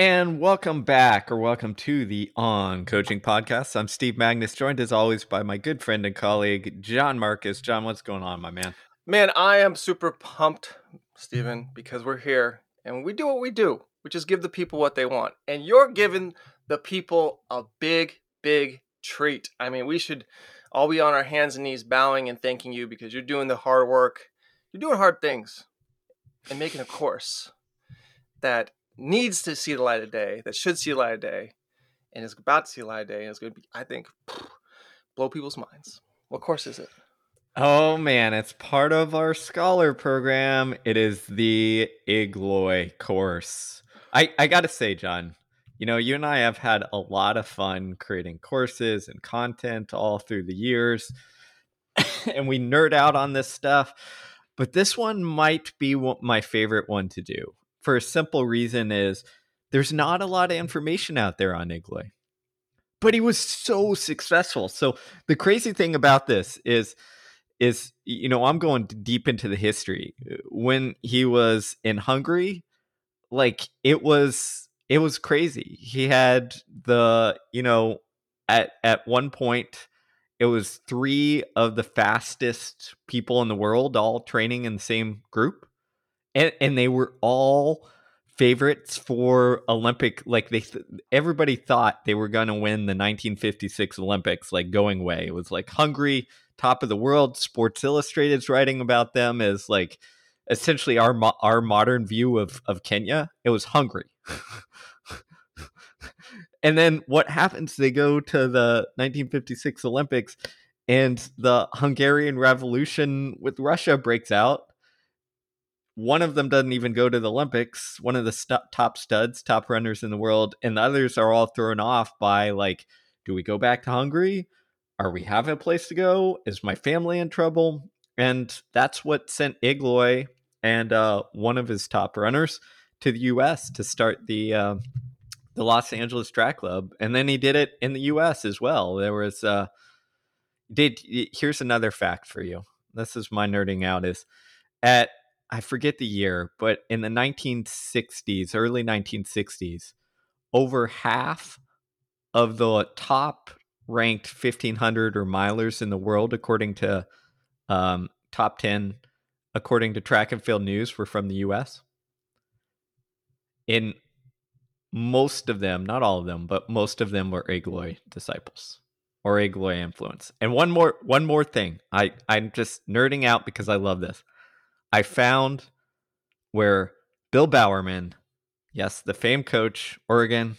And welcome back, or welcome to the On Coaching Podcast. I'm Steve Magness, joined as always by my good friend and colleague, John Marcus. John, what's going on, my man? Man, I am super pumped, Stephen, because we're here and we do what we do, which is give the people what they want. And you're giving the people a big, big treat. I mean, we should all be on our hands and knees bowing and thanking you because you're doing the hard work. You're doing hard things and making a course that needs to see the light of day, that should see the light of day, and is about to see the light of day, and is going to be, I think, blow people's minds. What course is it? Oh man, it's part of our scholar program. It is the Igloi course. I, I gotta say, John, you know, you and I have had a lot of fun creating courses and content all through the years, and we nerd out on this stuff. But this one might be my favorite one to do for a simple reason is there's not a lot of information out there on Igloi. But he was so successful. So the crazy thing about this is is you know, I'm going deep into the history. Uh, when he was in Hungary, like it was it was crazy. He had the, you know, at at one point it was three of the fastest people in the world all training in the same group and and they were all favorites for Olympic. Like they, th- everybody thought they were going to win the 1956 Olympics, like going away. It was like Hungary, top of the world. Sports Illustrated's writing about them as like essentially our our modern view of of Kenya. It was Hungary. and then what happens? They go to the 1956 Olympics, and the Hungarian Revolution with Russia breaks out one of them doesn't even go to the Olympics, one of the st- top studs, top runners in the world, and the others are all thrown off by like, do we go back to Hungary? Are we having a place to go? Is my family in trouble? And that's what sent Igloi and uh, one of his top runners to the U.S. to start the uh, the Los Angeles Track Club, and then he did it in the U.S. as well. There was uh, did here's another fact for you. This is my nerding out is at I forget the year, but in the 1960s, early 1960s, over half of the top ranked 1500 or milers in the world, according to um, top 10, according to Track and Field News, were from the US. In most of them, not all of them, but most of them were Igloi disciples or Igloi influence. And one more one more thing. I I'm just nerding out because I love this. I found where Bill Bowerman, yes, the famed coach, Oregon,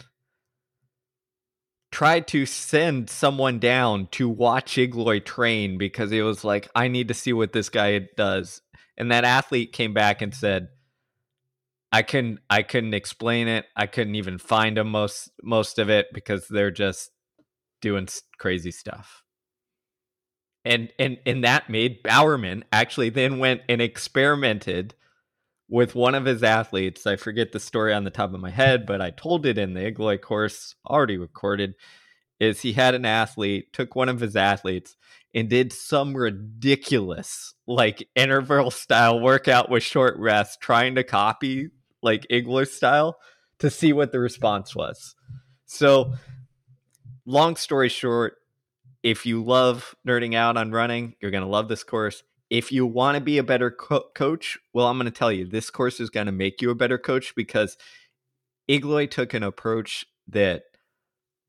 tried to send someone down to watch Igloi train because he was like, I need to see what this guy does. And that athlete came back and said, I couldn't I couldn't explain it. I couldn't even find them most most of it because they're just doing crazy stuff and and and that made Bowerman actually then went and experimented with one of his athletes. I forget the story on the top of my head, but I told it in the Igloi course already recorded. Is he had an athlete, took one of his athletes, and did some ridiculous like interval style workout with short rest, trying to copy like Igloi style to see what the response was. So, long story short, if you love nerding out on running, you're going to love this course. If you want to be a better co- coach, well, I'm going to tell you, this course is going to make you a better coach because Igloi took an approach that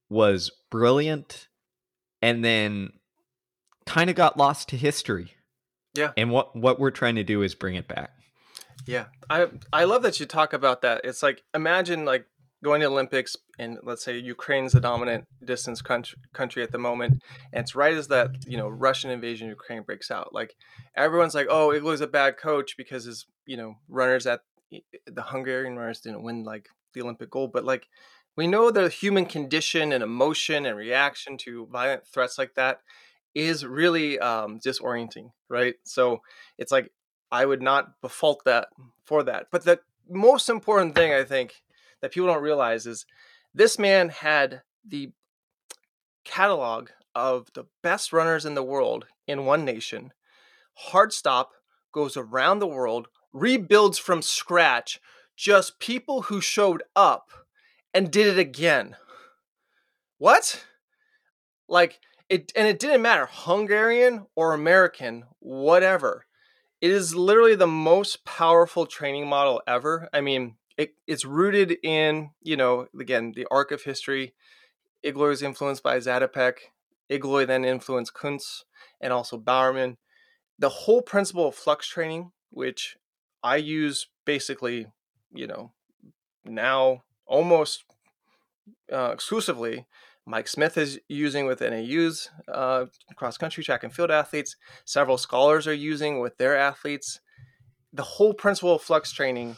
was brilliant and then kind of got lost to history. Yeah. And what what we're trying to do is bring it back. Yeah. I I love that you talk about that. It's like imagine like going to Olympics and let's say Ukraine's the dominant distance country, country at the moment, and it's right as that you know Russian invasion of Ukraine breaks out. Like everyone's like, oh, Igloi's a bad coach because his you know runners at the Hungarian runners didn't win like the Olympic gold, but like we know the human condition and emotion and reaction to violent threats like that is really um, disorienting, right? So it's like I would not default that for that. But the most important thing I think that people don't realize is this man had the catalog of the best runners in the world in one nation. Hard stop goes around the world, rebuilds from scratch, just people who showed up and did it again. What? Like it and it didn't matter Hungarian or American, whatever. It is literally the most powerful training model ever. I mean, it, it's rooted in, you know, again, the arc of history. Igloi was influenced by Zatopek. Igloi then influenced Kuntz and also Bowerman. The whole principle of flux training, which I use basically, you know, now almost uh, exclusively, Mike Smith is using with NAU's uh, cross country track and field athletes. Several scholars are using with their athletes. The whole principle of flux training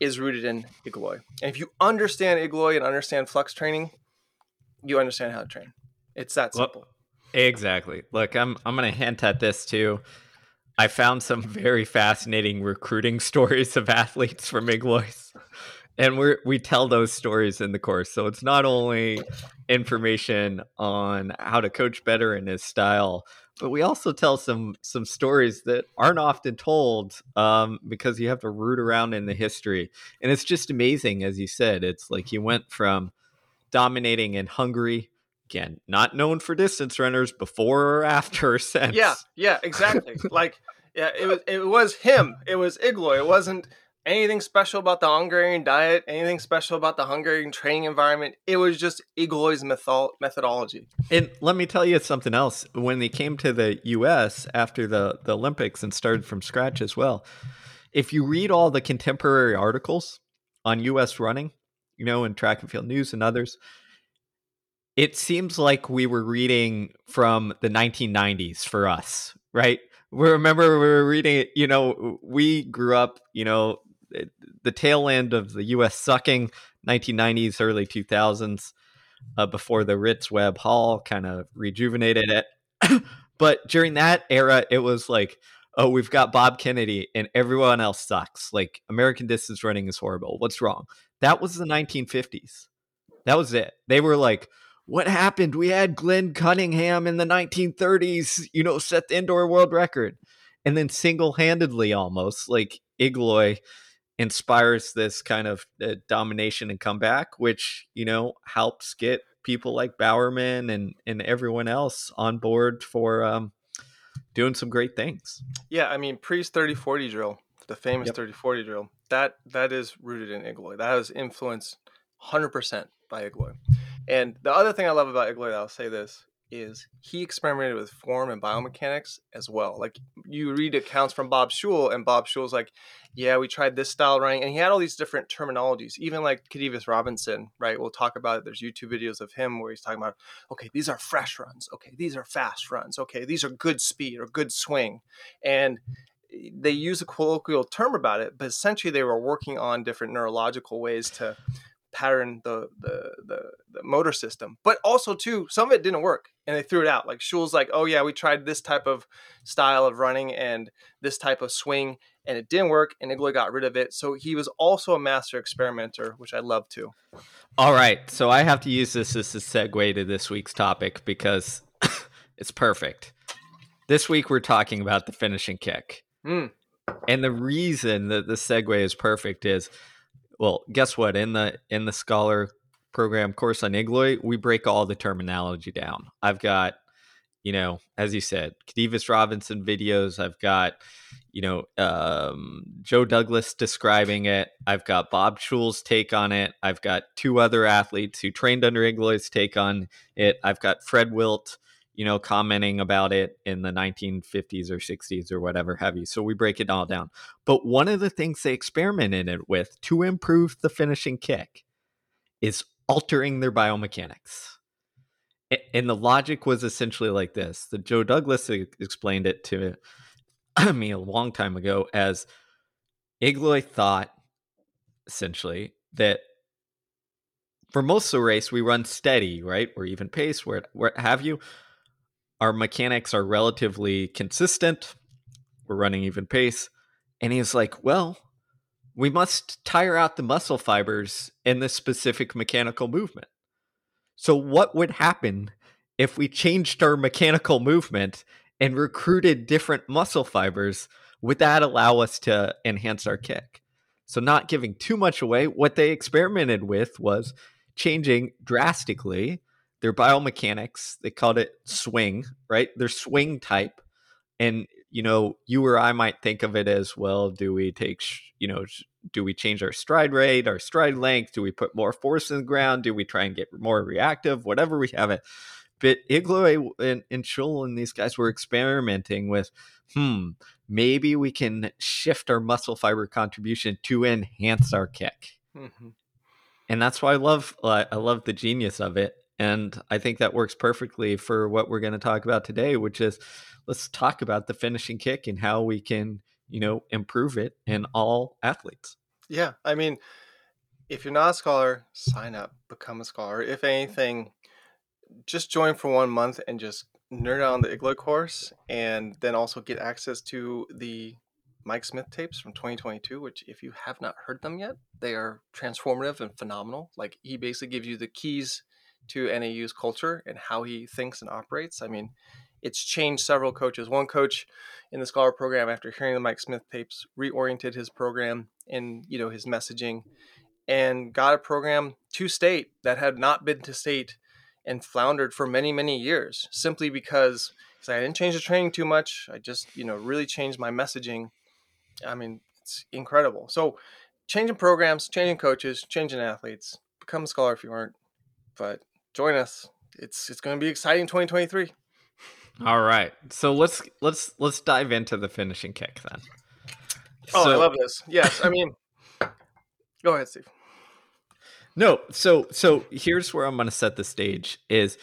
is rooted in Igloi. And if you understand Igloi and understand flux training, you understand how to train. It's that simple. Well, exactly. Look, I'm I'm going to hint at this too. I found some very fascinating recruiting stories of athletes from Igloi's. And we we tell those stories in the course. So it's not only information on how to coach better in his style, but we also tell some some stories that aren't often told um, because you have to root around in the history and it's just amazing as you said it's like you went from dominating in hungary again not known for distance runners before or after since. yeah yeah exactly like yeah it was it was him it was igloi it wasn't anything special about the Hungarian diet, anything special about the Hungarian training environment. It was just Igloi's method- methodology. And let me tell you something else. When they came to the US after the, the Olympics and started from scratch as well, if you read all the contemporary articles on US running, you know, in track and field news and others, it seems like we were reading from the 1990s for us, right? we remember we were reading it you know we grew up you know the tail end of the U.S. sucking 1990s, early 2000s, uh, before the Ritz Webb Hall kind of rejuvenated it. but during that era, it was like, oh, we've got Bob Kennedy and everyone else sucks. Like American distance running is horrible. What's wrong? That was the 1950s. That was it. They were like, what happened? We had Glenn Cunningham in the 1930s, you know, set the indoor world record. And then single handedly almost, like Igloi inspires this kind of uh, domination and comeback, which you know helps get people like Bowerman and and everyone else on board for um, doing some great things. Yeah, I mean, Pre's 30-40 drill, the famous yep. 30-40 drill, that that is rooted in Igloi. That is influenced 100% by Igloi. And the other thing I love about Igloi, I'll say this, is he experimented with form and biomechanics as well. Like you read accounts from Bob Schul, and Bob Schul's like, "Yeah, we tried this style running," and he had all these different terminologies. Even like Kedivas Robinson, right? We'll talk about it. There's YouTube videos of him where he's talking about, "Okay, these are fresh runs. Okay, these are fast runs. Okay, these are good speed or good swing," and eh, they use a colloquial term about it, but essentially they were working on different neurological ways to pattern the, the the the, motor system. But also too, some of it didn't work and they threw it out. Like Schul's like, oh yeah, we tried this type of style of running and this type of swing and it didn't work and Igloi got rid of it. So he was also a master experimenter, which I love too. All right. So I have to use this as a segue to this week's topic because it's perfect. This week we're talking about the finishing kick. Mm. And the reason that the segue is perfect is well, guess what? In the in the scholar program course on Igloy, we break all the terminology down. I've got, you know, as you said, Kedivas Robinson videos. I've got, you know, um, Joe Douglas describing it. I've got Bob Schul's take on it. I've got two other athletes who trained under Igloy's take on it. I've got Fred Wilt you know, commenting about it in the 1950s or 60s or whatever have you. So we break it all down. But one of the things they experimented it with to improve the finishing kick is altering their biomechanics. And the logic was essentially like this. The Joe Douglas explained it to me a long time ago as Igloi thought essentially that for most of the race we run steady, right? Or even pace, where where have you our mechanics are relatively consistent. We're running even pace. And he's like, well, we must tire out the muscle fibers in this specific mechanical movement. So, what would happen if we changed our mechanical movement and recruited different muscle fibers? Would that allow us to enhance our kick? So, not giving too much away, what they experimented with was changing drastically their biomechanics. They called it swing, right? Their swing type. And, you know, you or I might think of it as well, do we take, you know, do we change our stride rate, our stride length? Do we put more force in the ground? Do we try and get more reactive? Whatever we have it. But Igloi and, and Schul and these guys were experimenting with, hmm, maybe we can shift our muscle fiber contribution to enhance our kick. Mm-hmm. And that's why I love uh, I love the genius of it. And I think that works perfectly for what we're going to talk about today, which is let's talk about the finishing kick and how we can, you know, improve it in all athletes. Yeah. I mean, if you're not a scholar, sign up, become a scholar. If anything, just join for one month and just nerd out on the Igloi course and then also get access to the Mike Smith tapes from 2022, which if you have not heard them yet, they are transformative and phenomenal. Like he basically gives you the keys to NAU's culture and how he thinks and operates. I mean, it's changed several coaches. One coach in the scholar program, after hearing the Mike Smith tapes, reoriented his program and you know his messaging, and got a program to state that had not been to state and floundered for many many years simply because I didn't change the training too much. I just you know really changed my messaging. I mean, it's incredible. So, changing programs, changing coaches, changing athletes. Become a scholar if you aren't. But join us. It's it's going to be exciting 2023. All right. So let's let's let's dive into the finishing kick then. Oh, so, I love this. Yes, I mean Go ahead, Steve. No, so so here's where I'm going to set the stage is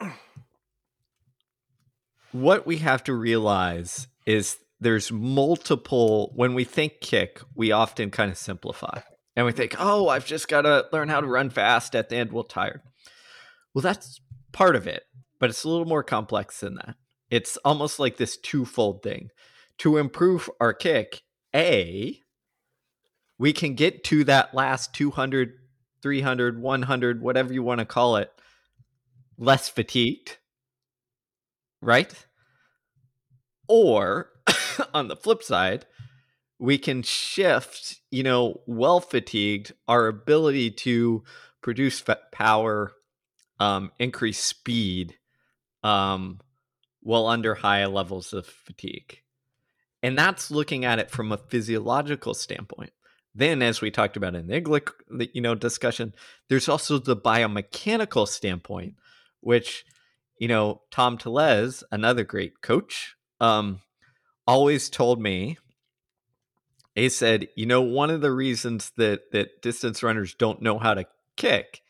what we have to realize is there's multiple when we think kick, we often kind of simplify. And we think, "Oh, I've just got to learn how to run fast at the end we'll tired." Well, that's part of it, but it's a little more complex than that. It's almost like this twofold thing. To improve our kick, A, we can get to that last 200, 300, 100, whatever you want to call it, less fatigued, right? Or on the flip side, we can shift, you know, well fatigued, our ability to produce power um, increase speed um, while under high levels of fatigue. And that's looking at it from a physiological standpoint. Then, as we talked about in the Igloi, you know, discussion, there's also the biomechanical standpoint, which, you know, Tom Tellez, another great coach, um, always told me. He said, you know, one of the reasons that that distance runners don't know how to kick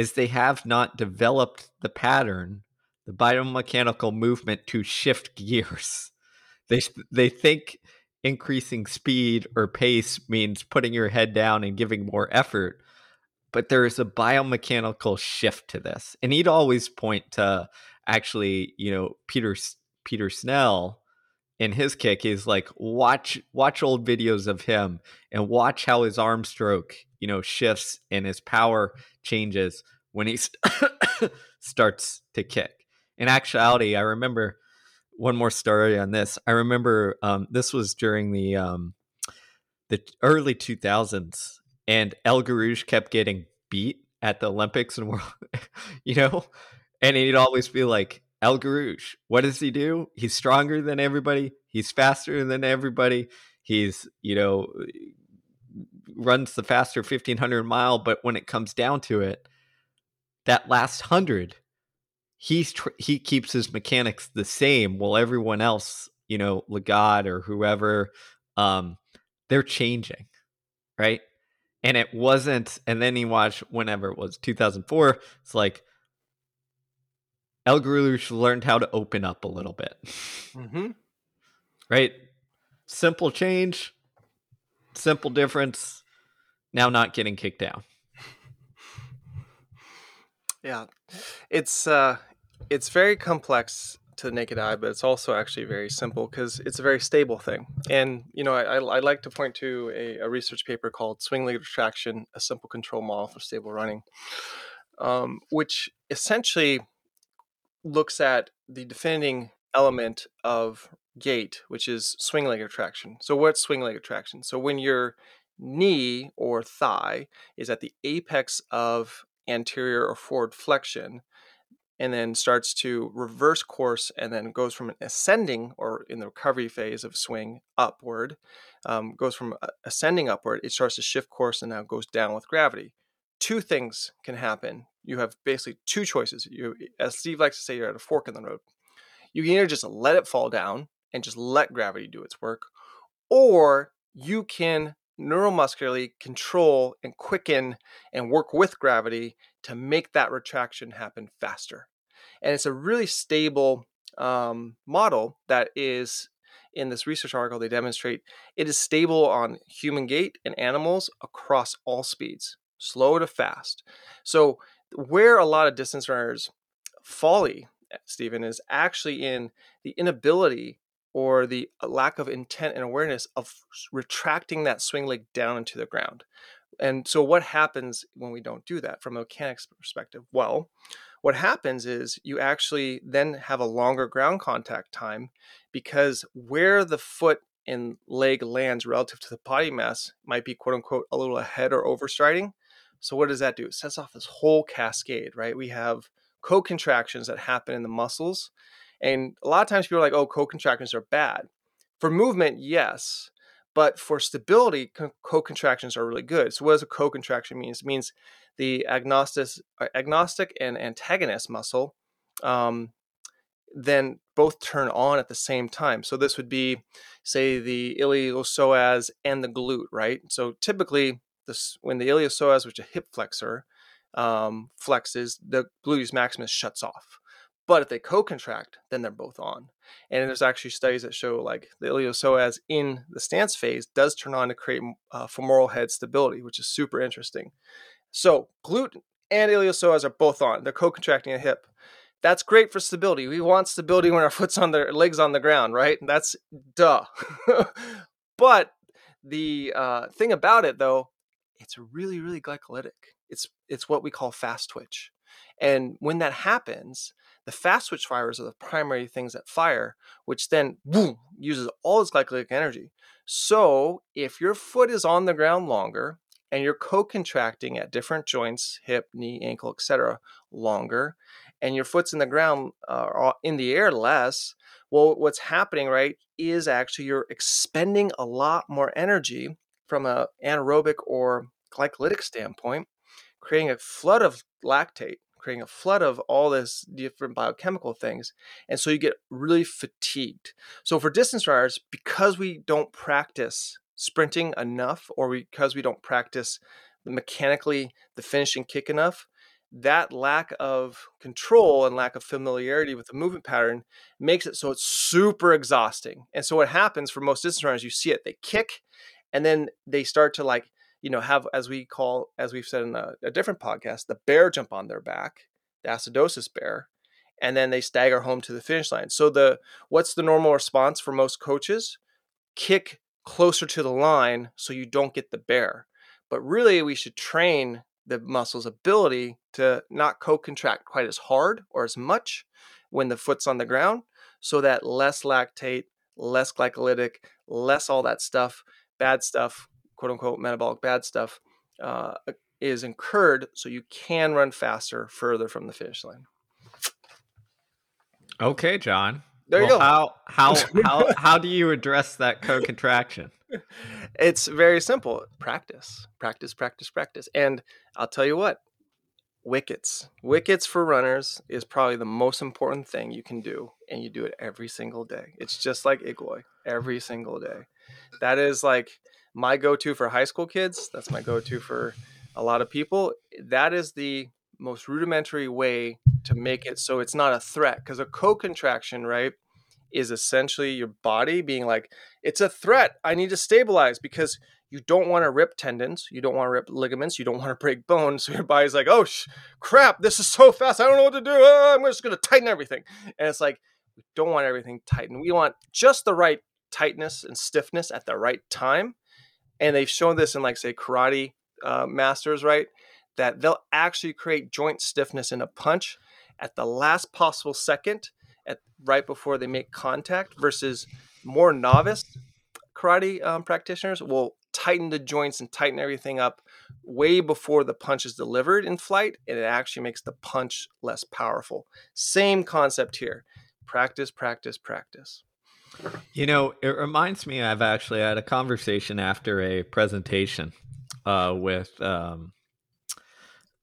is they have not developed the pattern, the biomechanical movement to shift gears. They they think increasing speed or pace means putting your head down and giving more effort, but there is a biomechanical shift to this. And he'd always point to actually, you know, Peter Peter Snell in his kick is like watch watch old videos of him and watch how his arm stroke you know shifts and his power changes when he st- starts to kick. In actuality i remember one more story on this. I remember um, this was during the um, the early 2000s and El Guerrouj kept getting beat at the olympics and world you know? And he'd always be like El Guerrouj. What does he do? He's stronger than everybody. He's faster than everybody. He's, you know, runs the faster 1500 mile. But when it comes down to it, that last hundred, he's tr- he keeps his mechanics the same while everyone else, you know, Lagat or whoever, um, they're changing, right? And it wasn't. And then he watched whenever it was 2004. It's like El Guerrouj learned how to open up a little bit. Mm-hmm. Right? Simple change, simple difference. Now not getting kicked down. Yeah, it's uh, it's very complex to the naked eye, but it's also actually very simple because it's a very stable thing. And you know, I, I, I like to point to a, a, research paper called "Swing Leg Retraction: A Simple Control Model for Stable Running," um, which essentially looks at the defending element of gait, which is swing leg retraction. So what's swing leg retraction? So when you're knee or thigh is at the apex of anterior or forward flexion and then starts to reverse course and then goes from an ascending or in the recovery phase of swing upward um, goes from ascending upward it starts to shift course and now goes down with gravity two things can happen you have basically two choices you as steve likes to say you're at a fork in the road you can either just let it fall down and just let gravity do its work or you can neuromuscularly control and quicken and work with gravity to make that retraction happen faster. And it's a really stable um, model that is in this research article. They demonstrate it is stable on human gait and animals across all speeds, slow to fast. So, where a lot of distance runners folly, Stephen, is actually in the inability or the uh, lack of intent and awareness of retracting that swing leg down into the ground. And so, what happens when we don't do that from a mechanics perspective? Well, what happens is you actually then have a longer ground contact time because where the foot and leg lands relative to the body mass might be quote unquote a little ahead or overstriding. So, what does that do? It sets off this whole cascade, right? We have co contractions that happen in the muscles and a lot of times people are like, oh, co-contractions are bad. For movement, yes. But for stability, co-contractions are really good. So what does a co-contraction mean? It means the agonist, uh, agonist and antagonist muscle um, then both turn on at the same time. So this would be, say, the iliopsoas and the glute, right? So typically, this when the iliopsoas, which is a hip flexor, um, flexes, the gluteus maximus shuts off. But if they co-contract, then they're both on. And there's actually studies that show like the iliopsoas in the stance phase does turn on to create uh, femoral head stability, which is super interesting. So glute and iliopsoas are both on. They're co-contracting a hip. That's great for stability. We want stability when our foot's on their legs on the ground, right? That's duh. but the uh, thing about it, though, it's really, really glycolytic. It's it's what we call fast twitch, and when that happens, the fast twitch fibers are the primary things that fire, which then boom uses all its glycolytic energy. So if your foot is on the ground longer and you're co-contracting at different joints, hip, knee, ankle, etc., longer, and your foot's in the ground uh, in the air less, well, what's happening, right, is actually you're expending a lot more energy from an anaerobic or glycolytic standpoint, creating a flood of lactate creating a flood of all this different biochemical things. And so you get really fatigued. So for distance runners, because we don't practice sprinting enough or because we don't practice mechanically the finishing kick enough, that lack of control and lack of familiarity with the movement pattern makes it so it's super exhausting. And so what happens for most distance runners, you see it, they kick and then they start to like you know, have as we call, as we've said in a, a different podcast, the bear jump on their back, the acidosis bear, and then they stagger home to the finish line. So the what's the normal response for most coaches? Kick closer to the line so you don't get the bear. But really, we should train the muscle's ability to not co-contract quite as hard or as much when the foot's on the ground, so that less lactate, less glycolytic, less all that stuff, bad stuff quote unquote metabolic bad stuff uh, is incurred so you can run faster further from the finish line. Okay, John. There well, you go. How how how how do you address that co-contraction? It's very simple. Practice, practice, practice, practice. And I'll tell you what, wickets. Wickets for runners is probably the most important thing you can do, and you do it every single day. It's just like Igloi, every single day. That is like my go-to for high school kids. That's my go-to for a lot of people. That is the most rudimentary way to make it so it's not a threat because a co-contraction, right, is essentially your body being like, it's a threat. I need to stabilize because you don't want to rip tendons, you don't want to rip ligaments, you don't want to break bones. So your body's like, oh sh- crap, this is so fast. I don't know what to do. Oh, I'm just going to tighten everything. And it's like, we don't want everything tightened. We want just the right tightness and stiffness at the right time and they've shown this in like say karate uh, masters right that they'll actually create joint stiffness in a punch at the last possible second at right before they make contact versus more novice karate um, practitioners will tighten the joints and tighten everything up way before the punch is delivered in flight, and it actually makes the punch less powerful. Same concept here. Practice, practice, practice. You know, it reminds me I've actually had a conversation after a presentation uh, with um,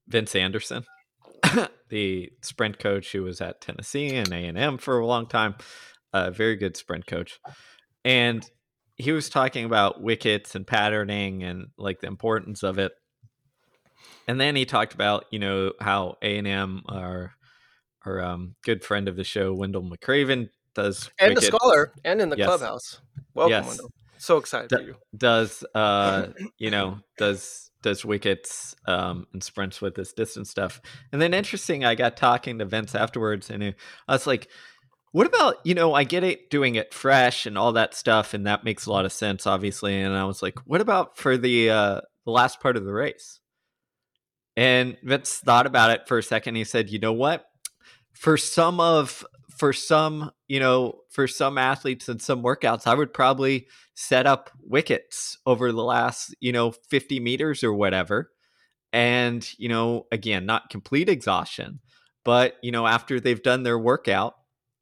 Vince Anderson, the sprint coach who was at Tennessee and A&M for a long time, a very good sprint coach. And he was talking about wickets and patterning and like the importance of it. And then he talked about, you know, how A&M our our um, good friend of the show, Wendell McCraven, does and the scholar and in the yes. clubhouse. Welcome, yes. Wendell. So excited D- for you. Does uh, you know, does does wickets um, and sprints with this distance stuff. And then interesting, I got talking to Vince afterwards, and I was like, "What about you know? I get it doing it fresh and all that stuff, and that makes a lot of sense, obviously." And I was like, "What about for the uh, the last part of the race?" And Vince thought about it for a second. He said, "You know what? For some of for some, you know, for some athletes and some workouts, I would probably set up wickets over the last, you know, 50 meters or whatever. And, you know, again, not complete exhaustion, but, you know, after they've done their workout,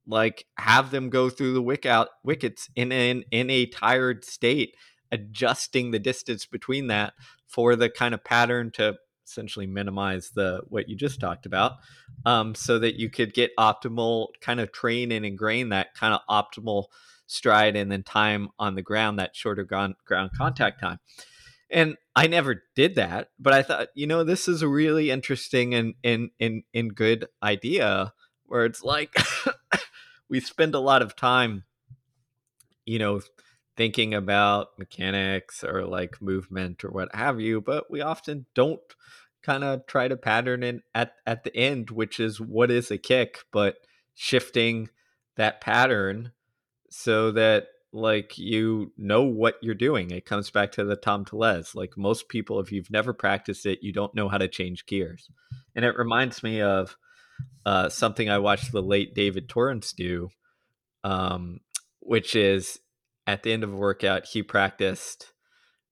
like have them go through the wick out, wickets in an in a tired state, adjusting the distance between that for the kind of pattern to essentially minimize the what you just talked about um, so that you could get optimal kind of train and ingrain that kind of optimal stride and then time on the ground that shorter ground, ground contact time. And i never did that but i thought you know this is a really interesting and and and, and good idea where it's like we spend a lot of time you know thinking about mechanics or like movement or what have you, but we often don't kind of try to pattern in at at the end, which is what is a kick, but shifting that pattern so that like you know what you're doing. It comes back to the Tom Tellez. Like most people, if you've never practiced it, you don't know how to change gears. And it reminds me of uh, something I watched the late David Torrance do, um, which is at the end of a workout, he practiced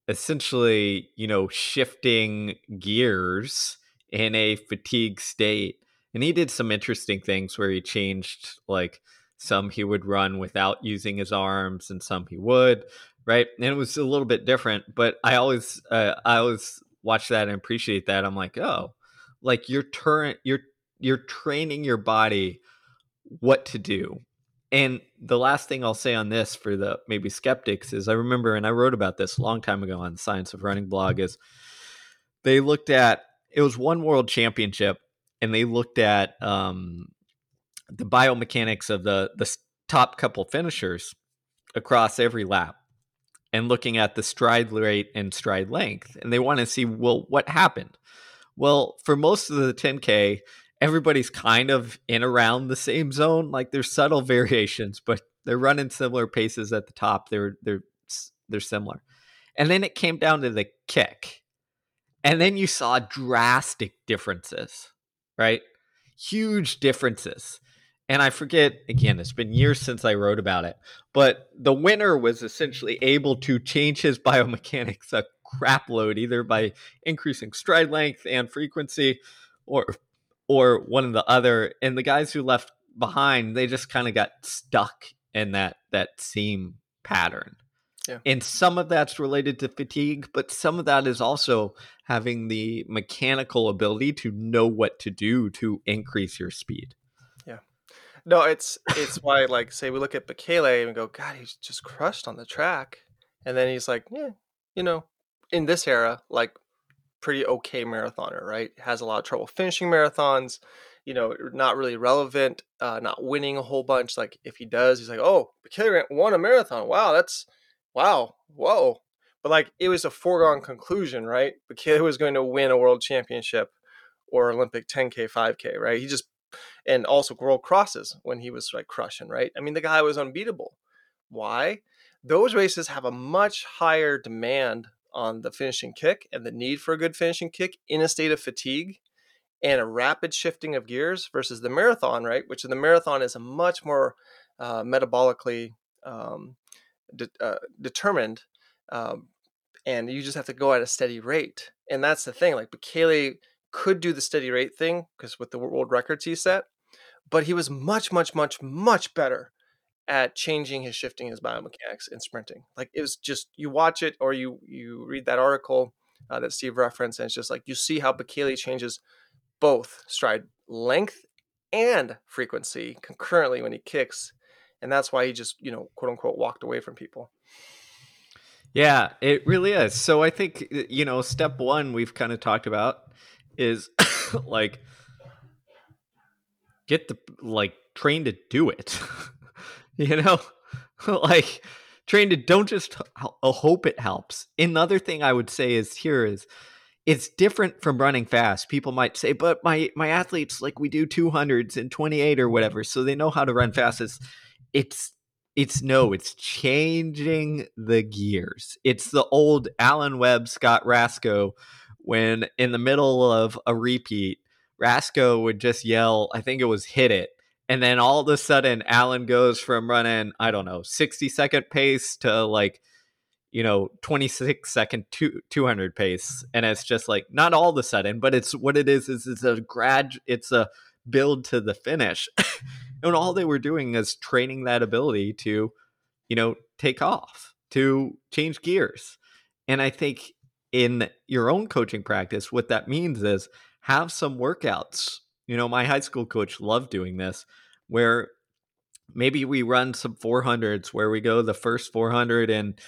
essentially, you know, shifting gears in a fatigue state. And he did some interesting things where he changed, like, some he would run without using his arms and some he would, right? And it was a little bit different, but I always, uh, I always watch that and appreciate that. I'm like, oh, like you're turn, you're, you're training your body what to do and the last thing I'll say on this for the maybe skeptics is I remember, and I wrote about this a long time ago on the Science of Running blog, is they looked at it was one world championship, and they looked at um, the biomechanics of the the top couple finishers across every lap, and looking at the stride rate and stride length, and they want to see well what happened. Well, for most of the 10K, everybody's kind of in around the same zone. Like there's subtle variations, but they're running similar paces at the top. They're they're they're similar. And then it came down to the kick. And then you saw drastic differences, right? Huge differences. And I forget, again, it's been years since I wrote about it, but the winner was essentially able to change his biomechanics a crap load, either by increasing stride length and frequency or or one of the other. And the guys who left behind, they just kind of got stuck in that that same pattern. Yeah. And some of that's related to fatigue, but some of that is also having the mechanical ability to know what to do to increase your speed. Yeah. No, it's it's why like say we look at Bekele and go, God, he's just crushed on the track. And then he's like, Yeah, you know, in this era, like pretty okay marathoner, right? Has a lot of trouble finishing marathons, you know, not really relevant, uh, not winning a whole bunch. Like if he does, he's like, oh, Bekele won a marathon. Wow, that's wow, whoa. But like it was a foregone conclusion, right? Bekele was going to win a world championship or Olympic 10K, 5K, right? He just and also world crosses when he was like crushing, right? I mean, the guy was unbeatable. Why? Those races have a much higher demand on the finishing kick and the need for a good finishing kick in a state of fatigue and a rapid shifting of gears versus the marathon, right? Which in the marathon is a much more uh, metabolically um, de- uh, determined um, and you just have to go at a steady rate. And that's the thing. Like Bekele could do the steady rate thing because with the world records he set, but he was much, much, much, much better at changing his shifting, his biomechanics in sprinting. Like it was just you watch it or you you read that article uh, that Steve referenced, and it's just like you see how Bekele changes both stride length and frequency concurrently when he kicks, and that's why he just you know quote unquote walked away from people. Yeah, it really is. So I think you know, step one we've kind of talked about is like get the like train to do it. you know, like train to don't just oh, hope it helps. Another thing I would say is here is it's different from running fast. People might say, but my my athletes like we do 200s and 28 or whatever, so they know how to run fast. It's it's it's no, it's changing the gears. It's the old Alan Webb, Scott Raczko when in the middle of a repeat, Raczko would just yell, I think it was hit it. And then all of a sudden, Alan goes from running, I don't know, 60 second pace to like, you know, 26 second two, 200 pace. Mm-hmm. And it's just like, not all of a sudden, but it's what it is, is it's a grad, it's a build to the finish. and all they were doing is training that ability to, you know, take off, to change gears. And I think in your own coaching practice, what that means is have some workouts. You know, my high school coach loved doing this where maybe we run some 400s where we go the first 400 and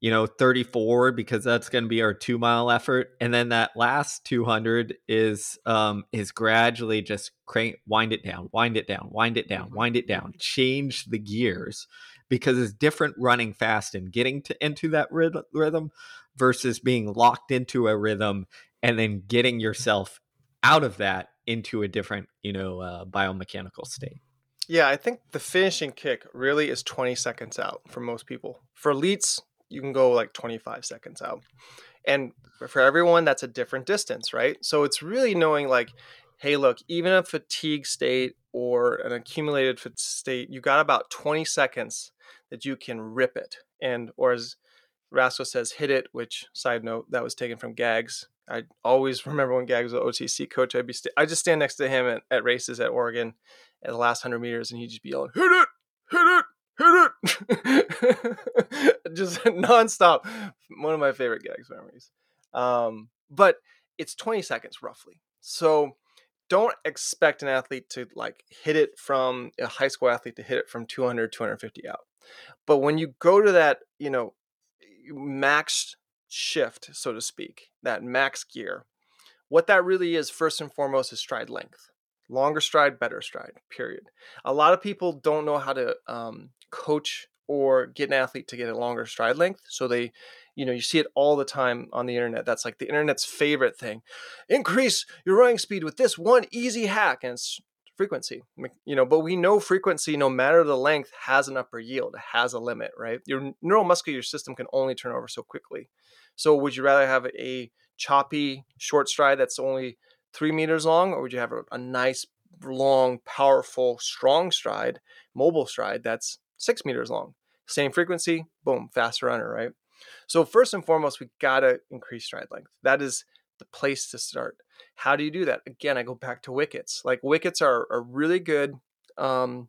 you know 34 because that's going to be our two mile effort and then that last 200 is um is gradually just crank wind it down wind it down wind it down wind it down change the gears because it's different running fast and getting to into that rhythm versus being locked into a rhythm and then getting yourself out of that into a different you know uh, biomechanical state yeah i think the finishing kick really is 20 seconds out for most people for elites you can go like 25 seconds out. And for everyone, that's a different distance, right? So it's really knowing like, hey, look, even a fatigue state or an accumulated state, you got about 20 seconds that you can rip it. And, or as Raczko says, hit it, which side note, that was taken from Gags. I always remember when Gags was OTC coach. I'd be, st- I just stand next to him at, at races at Oregon at the last 100 meters and he'd just be yelling, hit it, hit it, hit it! Just nonstop. One of my favorite gags memories. Um, but it's 20 seconds roughly. So don't expect an athlete to like hit it from a high school athlete to hit it from 200 250 out. But when you go to that you know max shift so to speak that max gear what that really is first and foremost is stride length. Longer stride better stride period. A lot of people don't know how to um, coach or get an athlete to get a longer stride length so they you know you see it all the time on the internet that's like the internet's favorite thing. Increase your running speed with this one easy hack and it's frequency you know but we know frequency no matter the length has an upper yield has a limit right your neuromuscular system can only turn over so quickly so would you rather have a choppy short stride that's only three meters long or would you have a, a nice long powerful strong stride mobile stride that's six meters long. Same frequency, boom, faster runner, right? So first and foremost, we gotta increase stride length. That is the place to start. How do you do that? Again, I go back to wickets. Like wickets are a really good um,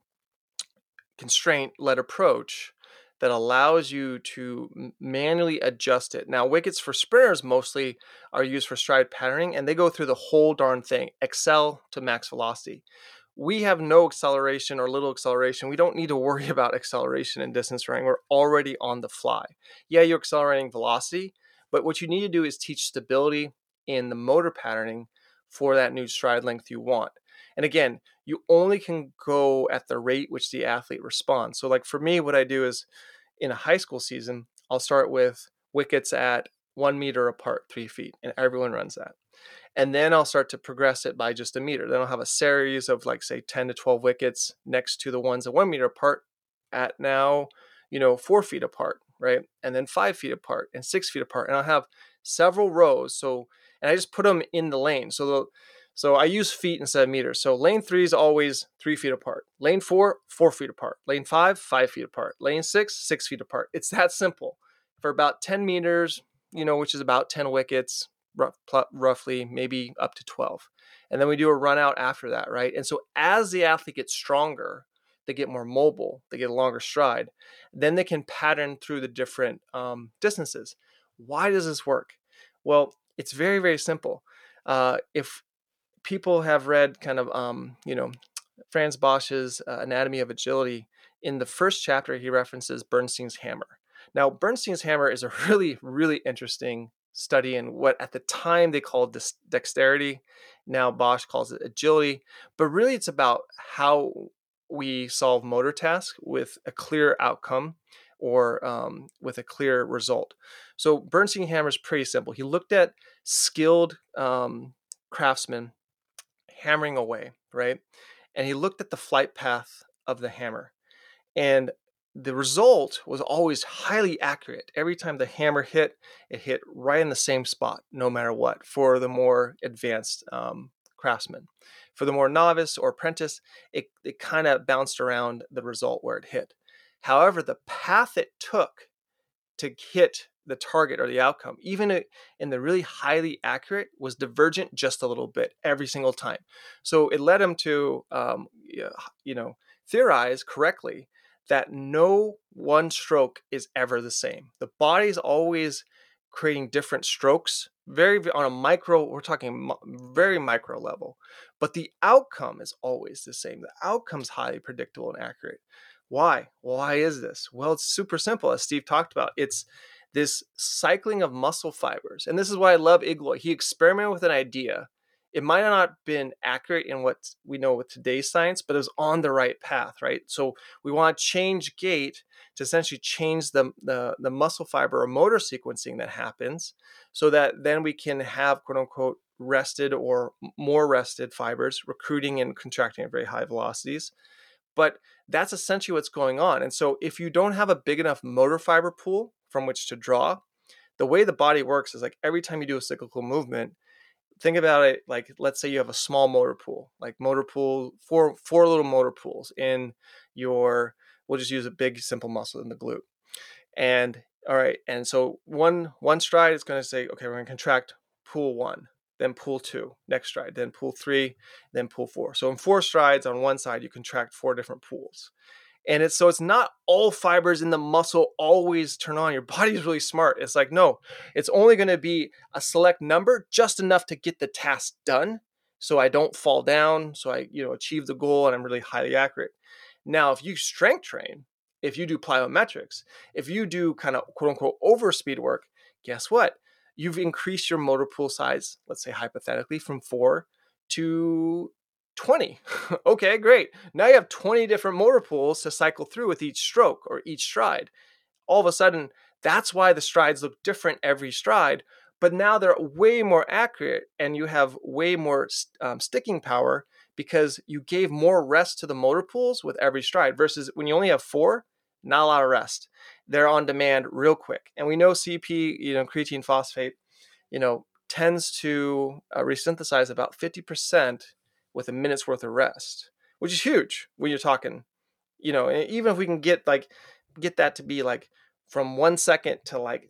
constraint-led approach that allows you to manually adjust it. Now, wickets for sprinters mostly are used for stride patterning, and they go through the whole darn thing, excel to max velocity we have no acceleration or little acceleration. We don't need to worry about acceleration in distance running. We're already on the fly. Yeah, you're accelerating velocity, but what you need to do is teach stability in the motor patterning for that new stride length you want. And again, you only can go at the rate which the athlete responds. So, like for me, what I do is in a high school season, I'll start with wickets at one meter apart, three feet, and everyone runs that and then I'll start to progress it by just a meter. Then I'll have a series of like say 10 to 12 wickets next to the ones at one meter apart at now, you know, four feet apart, right? And then five feet apart and six feet apart. And I'll have several rows. So, and I just put them in the lane. So the, so I use feet instead of meters. So lane three is always three feet apart. Lane four, four feet apart. Lane five, five feet apart. Lane six, six feet apart. It's that simple. For about 10 meters, you know, which is about 10 wickets, rough, roughly, maybe up to 12. And then we do a run out after that, right? And so as the athlete gets stronger, they get more mobile, they get a longer stride, then they can pattern through the different um, distances. Why does this work? Well, it's very, very simple. Uh, if people have read kind of, um, you know, Frans Bosch's uh, Anatomy of Agility, in the first chapter, he references Bernstein's hammer. Now, Bernstein's hammer is a really, really interesting study in what at the time they called dexterity. Now Bosch calls it agility. But really, it's about how we solve motor tasks with a clear outcome or um, with a clear result. So Bernstein hammer is pretty simple. He looked at skilled um, craftsmen hammering away, right? And he looked at the flight path of the hammer. And the result was always highly accurate. Every time the hammer hit, it hit right in the same spot, no matter what, for the more advanced um, craftsman. For the more novice or apprentice, it, it kind of bounced around the result where it hit. However, the path it took to hit the target or the outcome, even in the really highly accurate, was divergent just a little bit every single time. So it led him to, um, you know, theorize correctly that no one stroke is ever the same. The body is always creating different strokes, very on a micro, we're talking very micro level, but the outcome is always the same. The outcome's highly predictable and accurate. Why? Why is this? Well, it's super simple, as Steve talked about. It's this cycling of muscle fibers. And this is why I love Igloi. He experimented with an idea it might have not been accurate in what we know with today's science, but it was on the right path, right? So we want to change gait to essentially change the, the, the muscle fiber or motor sequencing that happens so that then we can have quote unquote rested or more rested fibers recruiting and contracting at very high velocities. But that's essentially what's going on. And so if you don't have a big enough motor fiber pool from which to draw, the way the body works is like every time you do a cyclical movement, think about it like let's say you have a small motor pool like motor pool four four little motor pools in your we'll just use a big simple muscle in the glute and all right and so one one stride is going to say okay we're going to contract pool one then pull two next stride then pull three then pull four. So in four strides on one side you contract four different pools. And it's so it's not all fibers in the muscle always turn on. Your body's really smart. It's like no it's only going to be a select number just enough to get the task done so i don't fall down so i you know achieve the goal and i'm really highly accurate. Now if you strength train if you do plyometrics if you do kind of quote unquote over speed work guess what you've increased your motor pool size let's say hypothetically from 4 to 20. okay, great. Now you have 20 different motor pools to cycle through with each stroke or each stride. All of a sudden, that's why the strides look different every stride, but now they're way more accurate and you have way more um, sticking power because you gave more rest to the motor pools with every stride versus when you only have four, not a lot of rest. They're on demand real quick. And we know CP, you know, creatine phosphate, you know, tends to uh, resynthesize about 50% with a minute's worth of rest, which is huge when you're talking, you know, even if we can get like get that to be like from one second to like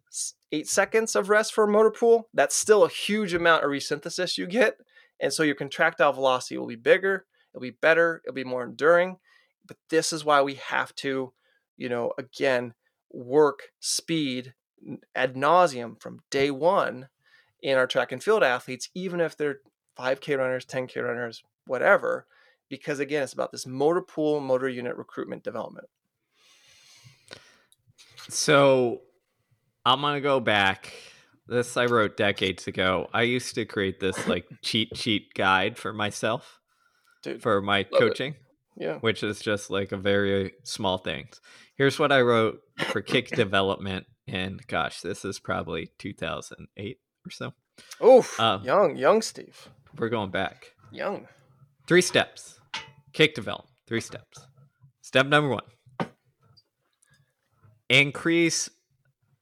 eight seconds of rest for a motor pool, that's still a huge amount of resynthesis you get. And so your contractile velocity will be bigger, it'll be better, it'll be more enduring. But this is why we have to, you know, again, work speed ad nauseum from day one in our track and field athletes, even if they're 5K runners, 10K runners, whatever, because again, it's about this motor pool, motor unit recruitment development. So I'm going to go back. This I wrote decades ago. I used to create this like cheat sheet guide for myself Dude, for my coaching. It. Yeah. Which is just like a very small things. Here's what I wrote for kick development and gosh, this is probably 2008 or so. Oof, um, young, young Steve. We're going back. Young. Three steps. Kick develop. Three steps. Step number one increase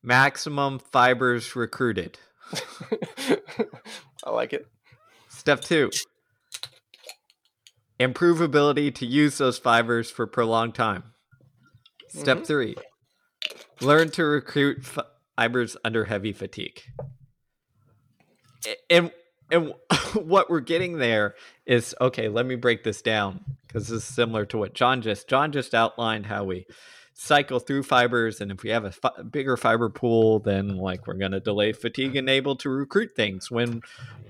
maximum fibers recruited. I like it. Step two improve ability to use those fibers for prolonged time. Step mm-hmm. three learn to recruit fibers under heavy fatigue. And and what we're getting there is okay, let me break this down because this is similar to what John just John just outlined how we cycle through fibers and if we have a fi- bigger fiber pool then like we're going to delay fatigue and able to recruit things when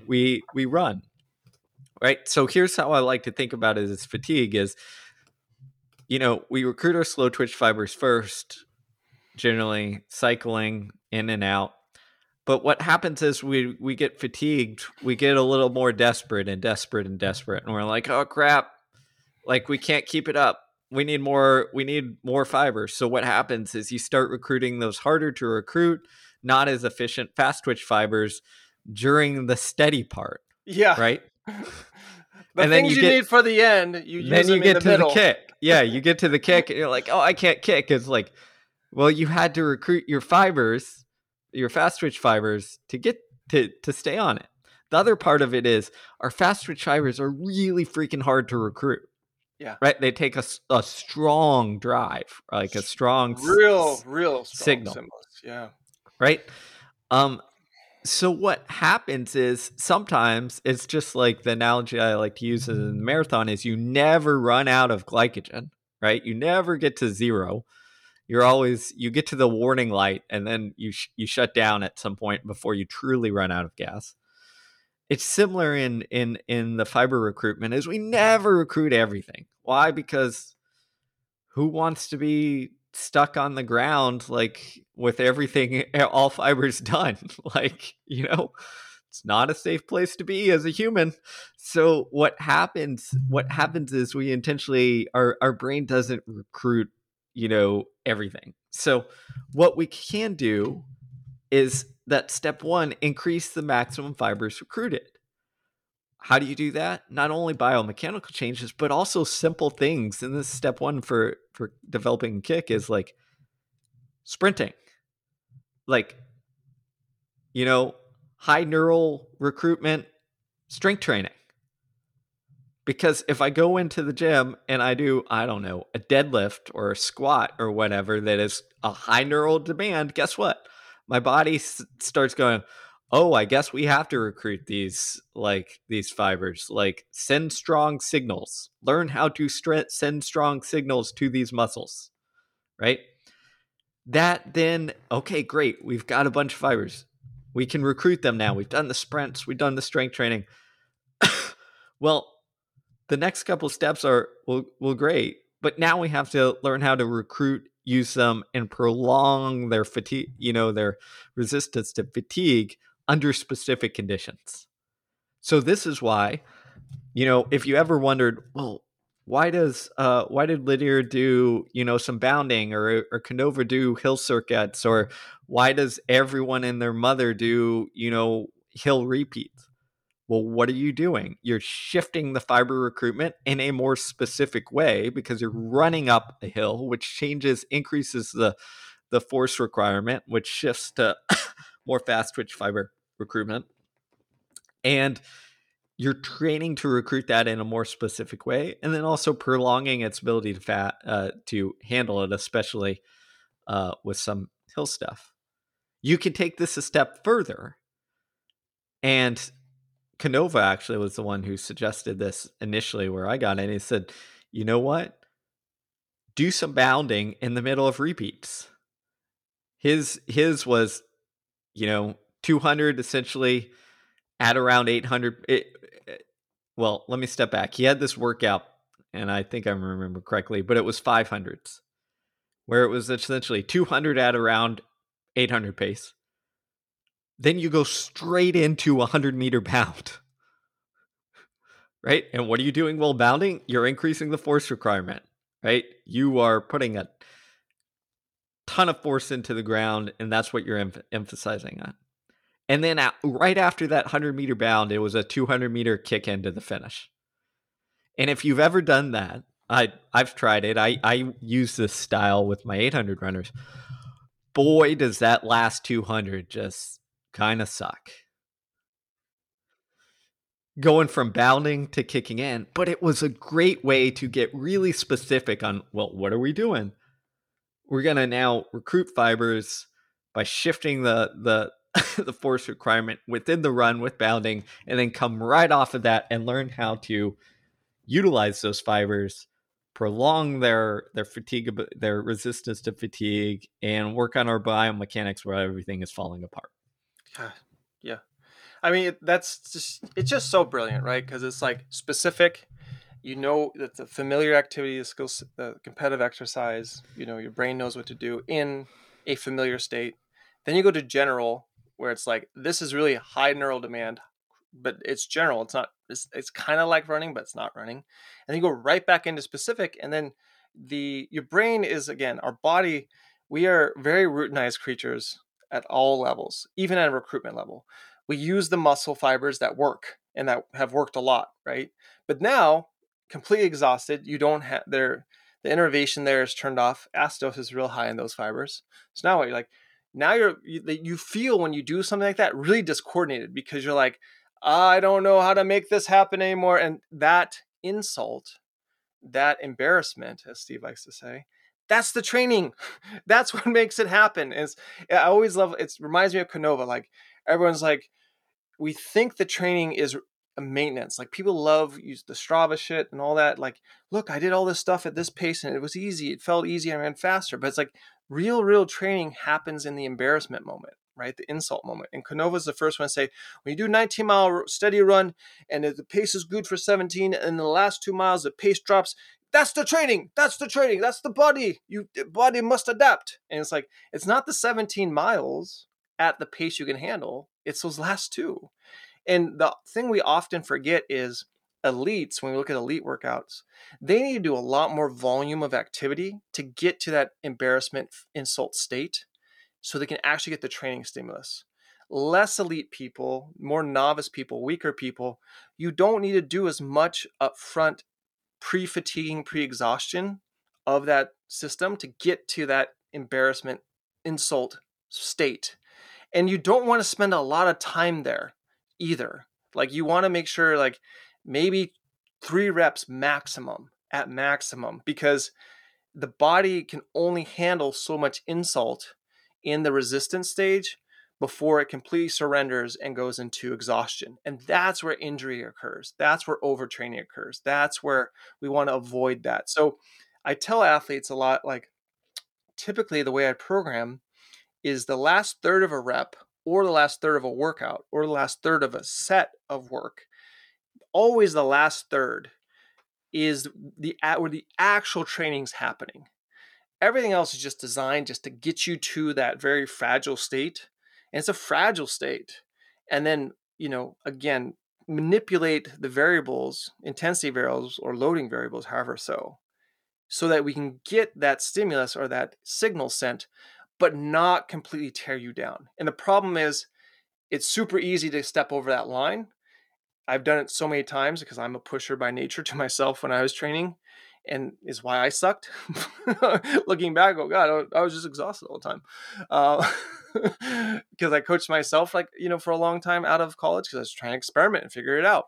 we we run right so here's how i like to think about it as fatigue is you know we recruit our slow twitch fibers first generally cycling in and out. But what happens is we we get fatigued we get a little more desperate and desperate and desperate and we're like oh crap. Like we can't keep it up. We need more we need more fibers. So what happens is you start recruiting those harder to recruit not as efficient fast twitch fibers during the steady part yeah. right the and things you, get, need for the end you then you get the to middle. the kick yeah you get to the kick and you're like oh i can't kick it's like well you had to recruit your fibers your fast twitch fibers to get to to stay on it the other part of it is our fast twitch fibers are really freaking hard to recruit yeah. Right. They take a, a strong drive, like a strong, real, s- real signal. Symbols. Yeah. Right. Um. So what happens is sometimes it's just like the analogy I like to use in mm-hmm. the marathon is you never run out of glycogen. Right. You never get to zero. You're always you get to the warning light and then you sh- you shut down at some point before you truly run out of gas it's similar in in in the fiber recruitment is we never recruit everything why because who wants to be stuck on the ground like with everything all fibers done like you know it's not a safe place to be as a human so what happens what happens is we intentionally our our brain doesn't recruit you know everything so what we can do is that step one, increase the maximum fibers recruited. How do you do that? Not only biomechanical changes, but also simple things. And this step one for for developing kick is like sprinting, like you know, high neural recruitment, strength training. Because if I go into the gym and I do, I don't know, a deadlift or a squat or whatever that is a high neural demand, guess what? my body s- starts going oh i guess we have to recruit these like these fibers like send strong signals learn how to stre- send strong signals to these muscles right that then okay great we've got a bunch of fibers. We can recruit them now. We've done the sprints. We've done the strength training. Well the next couple steps are well, well great but now we have to learn how to recruit use them and prolong their fatigue, you know, their resistance to fatigue under specific conditions. So this is why, you know, if you ever wondered, well, why does uh why did Lydiard do, you know, some bounding or or Canova do hill circuits or why does everyone and their mother do, you know, hill repeats? Well, what are you doing? You're shifting the fiber recruitment in a more specific way because you're running up a hill, which changes, increases the the force requirement, which shifts to more fast twitch fiber recruitment. And you're training to recruit that in a more specific way, and then also prolonging its ability to fat uh, to handle it, especially uh, with some hill stuff. You can take this a step further and Canova actually was the one who suggested this initially where I got it. He said, you know what? Do some bounding in the middle of repeats. His his was, you know, 200 essentially at around 800. It, it, well, let me step back. He had this workout, and I think I remember correctly, but it was 500s, where it was essentially 200 at around 800 pace, then you go straight into a 100 meter bound. Right? And what are you doing while bounding? You're increasing the force requirement, right? You are putting a ton of force into the ground, and that's what you're em- emphasizing on. And then right after that 100 meter bound, it was a 200 meter kick into the finish. And if you've ever done that, I I've tried it. I I use this style with my 800 runners. Boy, does that last 200 just kind of suck. Going from bounding to kicking in, but it was a great way to get really specific on well, what are we doing? We're going to now recruit fibers by shifting the the the force requirement within the run with bounding and then come right off of that and learn how to utilize those fibers prolong their their fatigue their resistance to fatigue and work on our biomechanics where everything is falling apart. Yeah i mean that's just it's just so brilliant right? Because it's like specific. You know that the familiar activity the skills the competitive exercise you know your brain knows what to do in a familiar state. Then you go to general where it's like this is really high neural demand but it's general it's not it's, it's kind of like running but it's not running. And then you go right back into specific and then the your brain is again our body we are very routinized creatures at all levels even at a recruitment level. We use the muscle fibers that work and that have worked a lot right? But now completely exhausted you don't have their the innervation there is turned off acidosis is real high in those fibers. So now what you're like now you're you, you feel when you do something like that really discoordinated because you're like I don't know how to make this happen anymore. And that insult, that embarrassment, as Steve likes to say, that's the training. That's what makes it happen. Is I always love it reminds me of Canova. Like everyone's like, we think the training is a maintenance. Like people love use the Strava shit and all that. Like, look, I did all this stuff at this pace and it was easy. It felt easy. I ran faster. But it's like real, real training happens in the embarrassment moment right? The insult moment. And Canova is the first one to say, when you do 19 mile steady run and the pace is good for 17, and the last two miles the pace drops, that's the training. That's the training. That's the body. You body must adapt. And it's like it's not the 17 miles at the pace you can handle. It's those last two. And the thing we often forget is elites, when we look at elite workouts, they need to do a lot more volume of activity to get to that embarrassment insult state so they can actually get the training stimulus. Less elite people, more novice people, weaker people, you don't need to do as much upfront pre fatiguing, pre exhaustion of that system to get to that embarrassment, insult state. And you don't want to spend a lot of time there either. Like you want to make sure, like maybe three reps maximum at maximum, because the body can only handle so much insult in the resistance stage before it completely surrenders and goes into exhaustion. And that's where injury occurs. That's where overtraining occurs. That's where we want to avoid that. So I tell athletes a lot like typically the way I program is the last third of a rep or the last third of a workout or the last third of a set of work. Always the last third is the where the actual training's happening. Everything else is just designed just to get you to that very fragile state and it's a fragile state and then you know again manipulate the variables intensity variables or loading variables however so so that we can get that stimulus or that signal sent but not completely tear you down and the problem is it's super easy to step over that line i've done it so many times because i'm a pusher by nature to myself when i was training and is why I sucked. Looking back, oh god, I was just exhausted all the time because uh, I coached myself like you know for a long time out of college because I was trying to experiment and figure it out.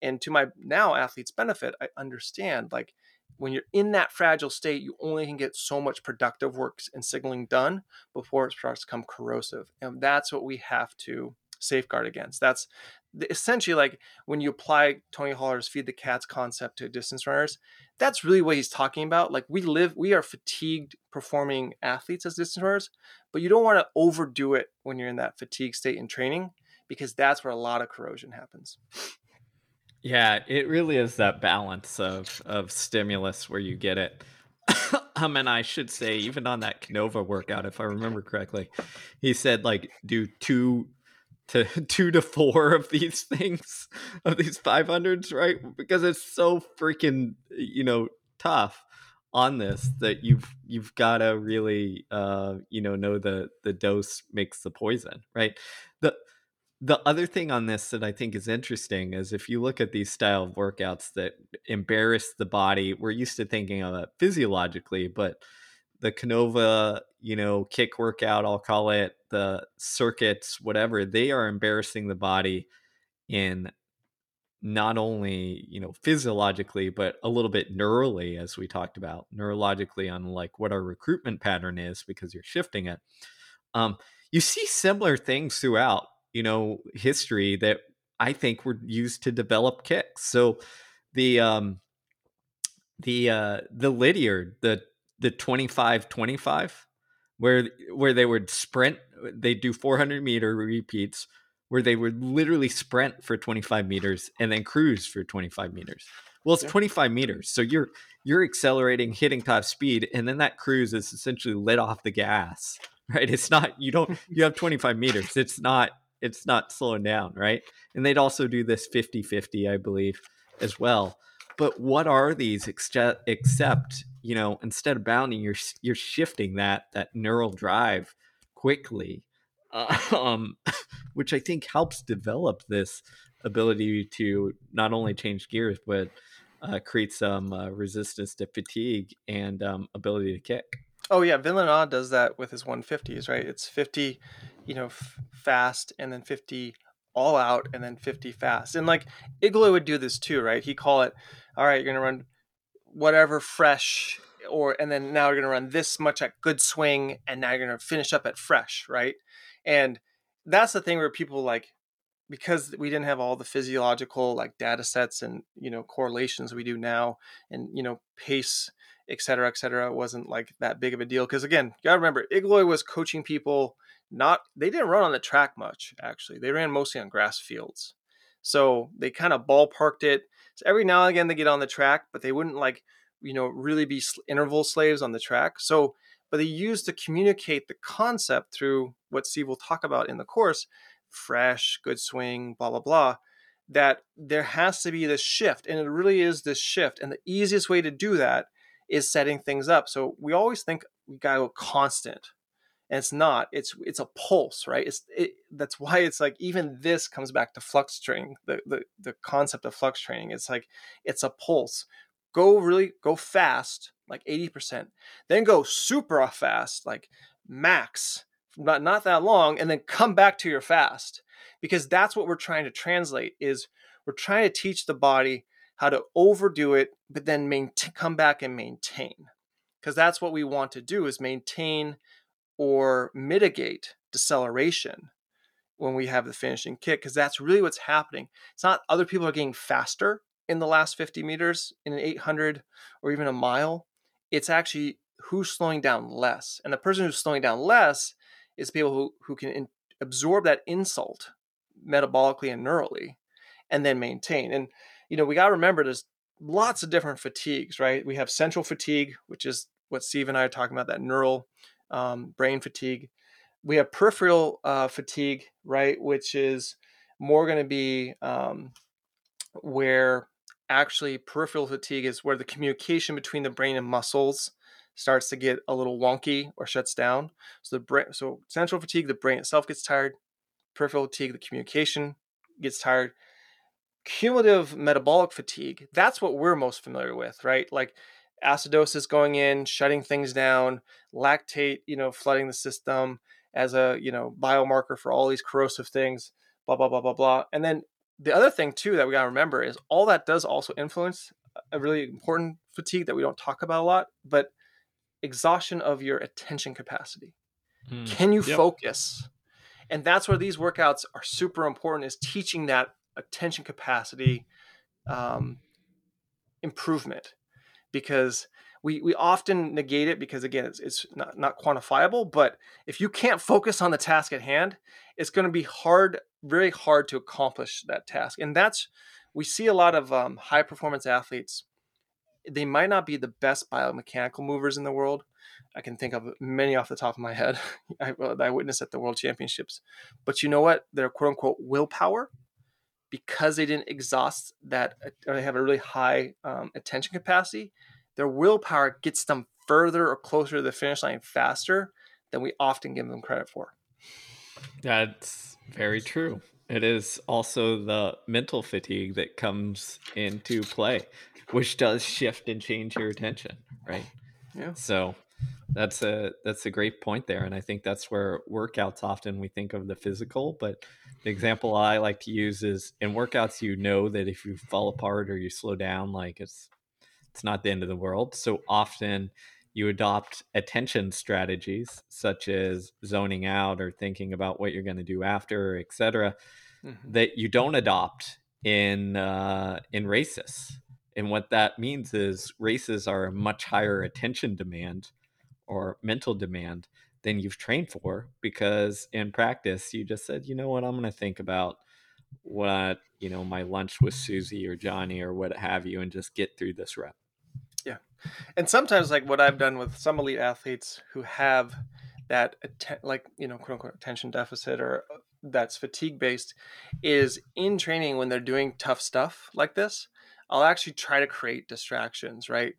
And to my now athletes' benefit, I understand like when you're in that fragile state, you only can get so much productive work and signaling done before it starts to become corrosive, and that's what we have to safeguard against. That's essentially like when you apply Tony Holler's feed the cats concept to distance runners, that's really what he's talking about. Like we live, we are fatigued performing athletes as distance runners, but you don't want to overdo it when you're in that fatigue state in training because that's where a lot of corrosion happens. Yeah, it really is that balance of of stimulus where you get it. um, and I should say, even on that Canova workout, if I remember correctly, he said like do two to two to four of these things of these 500s right? Because it's so freaking you know tough on this that you've you've got to really uh you know know the the dose makes the poison right? The the other thing on this that I think is interesting is if you look at these style of workouts that embarrass the body, we're used to thinking of it physiologically, but the Canova, you know, kick workout, I'll call it the circuits, whatever, they are embarrassing the body in not only, you know, physiologically, but a little bit neurally, as we talked about, neurologically on like what our recruitment pattern is because you're shifting it. Um, you see similar things throughout, you know, history that I think were used to develop kicks. So the um the uh the Lydiard, the the 25 25 where where they would sprint they do 400 meter repeats where they would literally sprint for 25 meters and then cruise for 25 meters. Well it's yeah. 25 meters so you're you're accelerating hitting top speed and then that cruise is essentially lit off the gas right? It's not you don't you have 25 meters it's not it's not slowing down right? And they'd also do this 50 50 i believe as well. But what are these except, except you know instead of bounding you're you're shifting that that neural drive quickly uh, um, which i think helps develop this ability to not only change gears but uh, create some uh, resistance to fatigue and um, ability to kick. Oh yeah villeneuve does that with his 150s right? It's 50 you know f- fast and then 50 all out and then 50 fast. And like Igloi would do this too right? He call it all right, you're gonna run whatever fresh or and then now you're going to run this much at good swing and now you're going to finish up at fresh right? And that's the thing where people like because we didn't have all the physiological like data sets and you know correlations we do now and you know pace et cetera et cetera wasn't like that big of a deal. Because again you gotta remember igloi was coaching people not they didn't run on the track much actually. They ran mostly on grass fields. So they kind of ballparked it. So every now and again they get on the track, but they wouldn't like, you know, really be interval slaves on the track. So, but they use to communicate the concept through what Steve will talk about in the course fresh, good swing, blah, blah, blah. That there has to be this shift, and it really is this shift. And the easiest way to do that is setting things up. So we always think we gotta go constant, and it's not it's it's a pulse right it's it, that's why it's like even this comes back to flux training the, the the concept of flux training it's like it's a pulse go really go fast like 80% then go super fast like max not not that long and then come back to your fast because that's what we're trying to translate is we're trying to teach the body how to overdo it but then maintain, come back and maintain because that's what we want to do is maintain or mitigate deceleration when we have the finishing kick because that's really what's happening. It's not other people are getting faster in the last 50 meters in an 800 or even a mile. It's actually who's slowing down less. And the person who's slowing down less is people who, who can in, absorb that insult metabolically and neurally and then maintain. And, you know, we got to remember there's lots of different fatigues, right? We have central fatigue, which is what Steve and I are talking about, that neural um, brain fatigue. We have peripheral uh, fatigue, right, which is more going to be um, where actually peripheral fatigue is where the communication between the brain and muscles starts to get a little wonky or shuts down. So the brain, so central fatigue, the brain itself gets tired. Peripheral fatigue, the communication gets tired. Cumulative metabolic fatigue, that's what we're most familiar with, right? Like acidosis going in, shutting things down, lactate, you know, flooding the system as a, you know, biomarker for all these corrosive things, blah, blah, blah, blah, blah. And then the other thing too that we got to remember is all that does also influence a really important fatigue that we don't talk about a lot, but exhaustion of your attention capacity. Mm, Can you yep. focus? And that's where these workouts are super important is teaching that attention capacity um, improvement because we, we often negate it because again it's, it's not, not quantifiable but if you can't focus on the task at hand it's going to be hard very hard to accomplish that task and that's we see a lot of um, high performance athletes they might not be the best biomechanical movers in the world. I can think of many off the top of my head. I, I witnessed at the world championships but you know what? Their quote unquote willpower because they didn't exhaust that or they have a really high um, attention capacity their willpower gets them further or closer to the finish line faster than we often give them credit for. That's very true. It is also the mental fatigue that comes into play which does shift and change your attention right? Yeah. So that's a that's a great point there and i think that's where workouts often we think of the physical but the example i like to use is in workouts you know that if you fall apart or you slow down like it's it's not the end of the world so often you adopt attention strategies such as zoning out or thinking about what you're going to do after, etc., mm-hmm. that you don't adopt in uh, in races. And what that means is races are a much higher attention demand or mental demand than you've trained for because in practice you just said, you know what, I'm going to think about what you know my lunch with Susie or Johnny or what have you, and just get through this rep. Yeah, and sometimes like what I've done with some elite athletes who have that atten- like you know quote unquote attention deficit or uh, that's fatigue based is in training when they're doing tough stuff like this i'll actually try to create distractions right?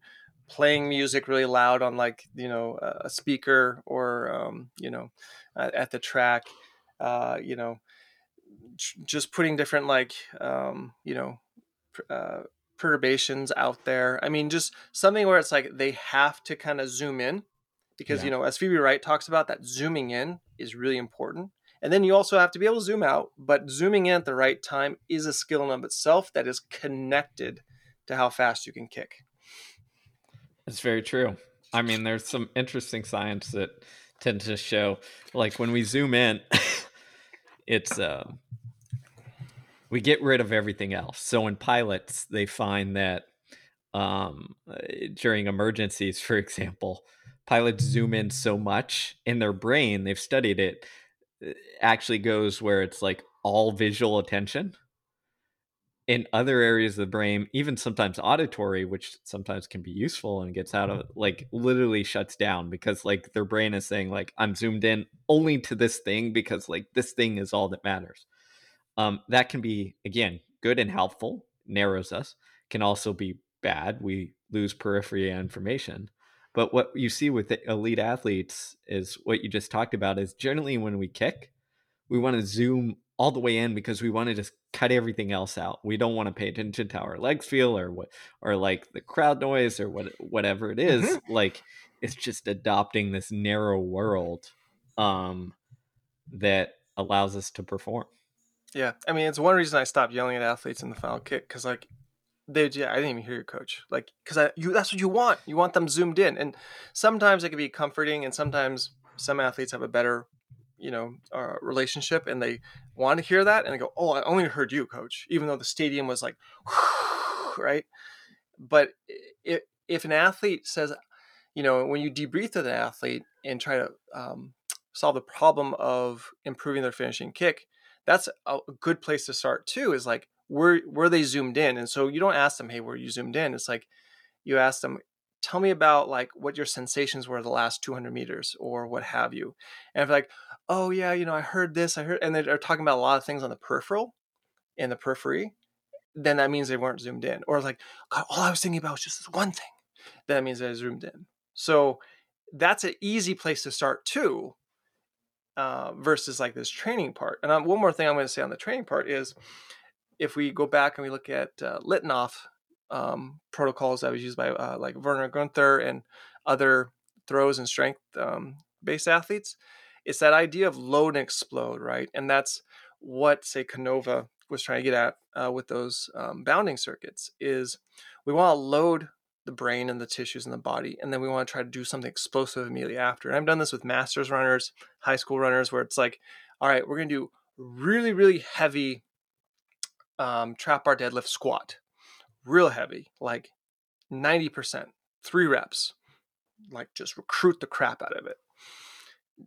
Playing music really loud on like you know a speaker or um, you know at the track uh, you know just putting different like um, you know uh, perturbations out there. I mean just something where it's like they have to kind of zoom in because yeah. you know as phoebe wright talks about that zooming in is really important. And then you also have to be able to zoom out but zooming in at the right time is a skill in of itself that is connected to how fast you can kick. It's very true. I mean there's some interesting science that tend to show like when we zoom in it's uh, we get rid of everything else so in pilots they find that um, uh, during emergencies for example pilots zoom in so much in their brain, they've studied it, uh, actually goes where it's like all visual attention. In other areas of the brain, even sometimes auditory, which sometimes can be useful and gets out of like literally shuts down because like their brain is saying like I'm zoomed in only to this thing because like this thing is all that matters. Um, that can be again good and helpful, narrows us. Can also be bad. We lose periphery information. But what you see with elite athletes is what you just talked about is generally when we kick, we want to zoom all the way in because we want to just cut everything else out. We don't want to pay attention to how our legs feel or what or like the crowd noise or what whatever it is. Mm-hmm. Like it's just adopting this narrow world um that allows us to perform. Yeah. I mean, it's one reason I stopped yelling at athletes in the final kick cuz like they yeah, I didn't even hear your coach. Like, because I you that's what you want. You want them zoomed in, and sometimes it can be comforting, and sometimes some athletes have a better, you know, uh, relationship, and they want to hear that, and they go, "Oh, I only heard you, coach," even though the stadium was like, right. But if if an athlete says, you know, when you debrief with an athlete and try to um, solve the problem of improving their finishing kick, that's a good place to start too. Is like were were they zoomed in? And so you don't ask them hey were you zoomed in? It's like you ask them tell me about like what your sensations were the last 200 meters or what have you. And if like oh yeah you know i heard this i heard and they're talking about a lot of things on the peripheral in the periphery then that means they weren't zoomed in. Or like God, all i was thinking about was just this one thing. Then that means they zoomed in. So that's an easy place to start too uh, versus like this training part and um, one more thing i'm going to say on the training part is if we go back and we look at uh, Litinoff um, protocols that was used by uh, like Werner Günthör and other throws and strength um, based athletes, it's that idea of load and explode, right? And that's what say Canova was trying to get at uh, with those um, bounding circuits is we want to load the brain and the tissues in the body and then we want to try to do something explosive immediately after and i've done this with masters runners high school runners where it's like all right we're going to do really really heavy um, trap bar deadlift squat, real heavy, like 90%, three reps, like just recruit the crap out of it.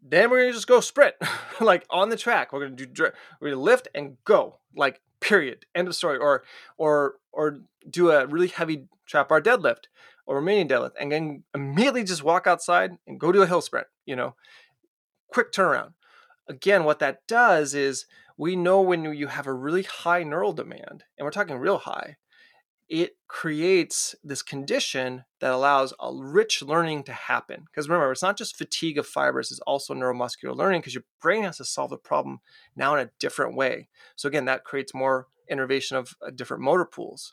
Then we're gonna just go sprint, like on the track. We're gonna do we're gonna lift and go, like period, end of story. Or or or do a really heavy trap bar deadlift or Romanian deadlift, and then immediately just walk outside and go do a hill sprint. You know, quick turnaround. Again, what that does is we know when you have a really high neural demand, and we're talking real high, it creates this condition that allows a rich learning to happen. Because remember, it's not just fatigue of fibers, it's also neuromuscular learning because your brain has to solve the problem now in a different way. So, again, that creates more innervation of uh, different motor pools.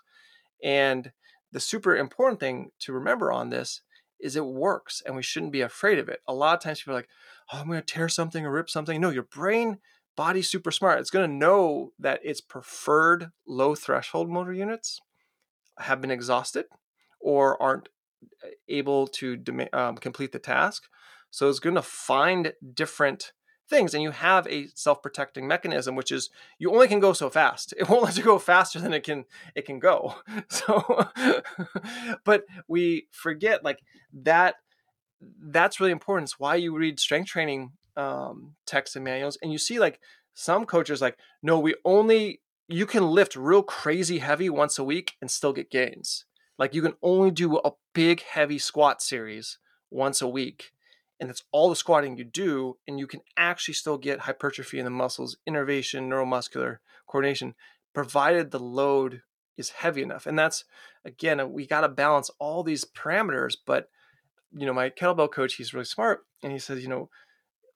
And the super important thing to remember on this is it works and we shouldn't be afraid of it. A lot of times people are like, oh, I'm going to tear something or rip something. No, your brain body's super smart. It's going to know that its preferred low threshold motor units have been exhausted or aren't able to um, complete the task. So it's going to find different things, and you have a self-protecting mechanism, which is you only can go so fast. It won't let you go faster than it can it can go. So, but we forget like that. That's really important. It's why you read strength training um, texts and manuals, and you see like some coaches like, no, we only you can lift real crazy heavy once a week and still get gains. Like you can only do a big heavy squat series once a week. And that's all the squatting you do. And you can actually still get hypertrophy in the muscles, innervation, neuromuscular coordination, provided the load is heavy enough. And that's, again, we got to balance all these parameters. But, you know, my kettlebell coach, he's really smart. And he says, you know,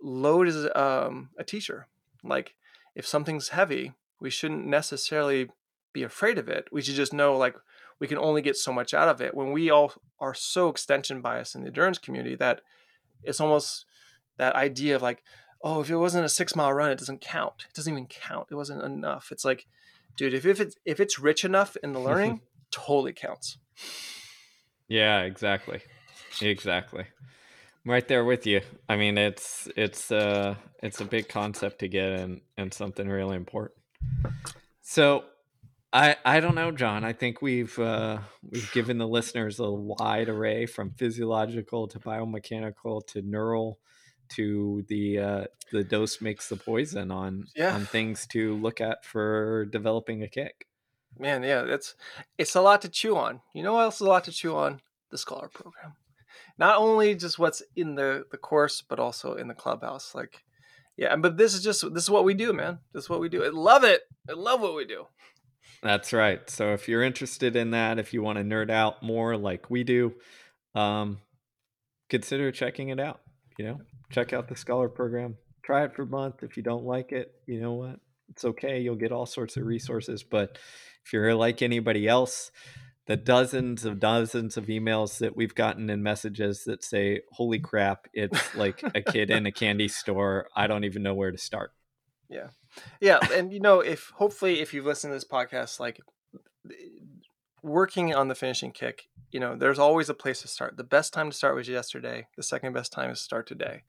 load is um, a teacher. Like if something's heavy, we shouldn't necessarily be afraid of it. We should just know like we can only get so much out of it. When we all are so extension biased in the endurance community that it's almost that idea of like, oh, if it wasn't a six mile run, it doesn't count. It doesn't even count. It wasn't enough. It's like, dude, if, if it's if it's rich enough in the learning, totally counts. Yeah, exactly. Exactly. I'm right there with you. I mean, it's it's uh it's a big concept to get and and something really important. So I I don't know, John. I think we've uh, we've given the listeners a wide array from physiological to biomechanical to neural to the uh, the dose makes the poison on yeah. on things to look at for developing a kick. Man, yeah, it's it's a lot to chew on. You know what else is a lot to chew on? The scholar program. Not only just what's in the the course, but also in the clubhouse. Like yeah, but this is just this is what we do, man. This is what we do. I love it. I love what we do. That's right. So if you're interested in that, if you want to nerd out more like we do, um, consider checking it out. You know, check out the scholar program. Try it for a month. If you don't like it, you know what? It's okay. You'll get all sorts of resources. But if you're like anybody else, the dozens of dozens of emails that we've gotten and messages that say, Holy crap, it's like a kid in a candy store. I don't even know where to start. Yeah. Yeah. And, you know, if hopefully, if you've listened to this podcast, like working on the finishing kick, you know, there's always a place to start. The best time to start was yesterday. The second best time is to start today.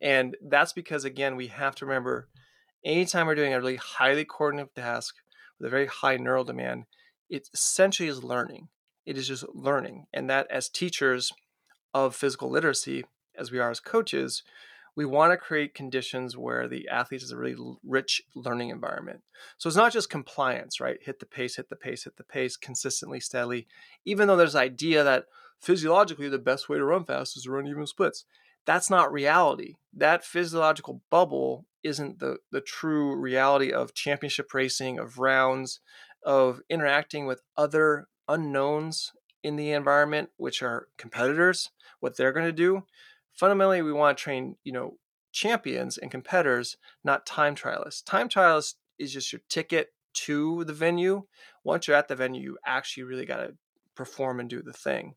And that's because, again, we have to remember anytime we're doing a really highly coordinated task with a very high neural demand, it essentially is learning. It is just learning. And that as teachers of physical literacy, as we are as coaches, we want to create conditions where the athlete is a really rich learning environment. So it's not just compliance, right? Hit the pace, hit the pace, hit the pace consistently, steadily. Even though there's idea that physiologically the best way to run fast is to run even splits. That's not reality. That physiological bubble isn't the, the true reality of championship racing, of rounds, of interacting with other unknowns in the environment, which are competitors, what they're going to do. Fundamentally, we want to train, you know, champions and competitors, not time trialists. Time trialists is just your ticket to the venue. Once you're at the venue, you actually really got to perform and do the thing.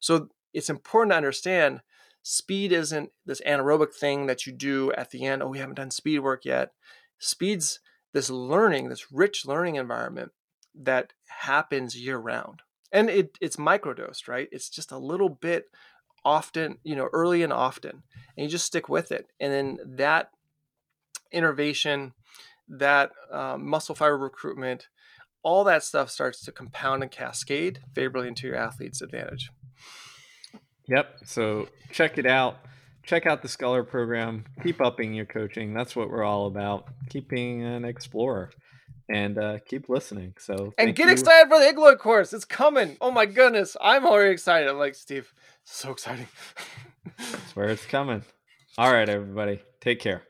So it's important to understand speed isn't this anaerobic thing that you do at the end. Oh, we haven't done speed work yet. Speed's this learning, this rich learning environment that happens year round. And it, it's microdosed, right? It's just a little bit often, you know, early and often. And you just stick with it. And then that innervation, that um, muscle fiber recruitment, all that stuff starts to compound and cascade favorably into your athlete's advantage. Yep. So check it out. Check out the Scholar program. Keep upping your coaching. That's what we're all about. Keep being an explorer and uh, keep listening. So and get you. excited for the Igloi course. It's coming. Oh my goodness, I'm already excited. I'm like Steve, so exciting. That's where it's coming. All right, everybody, take care.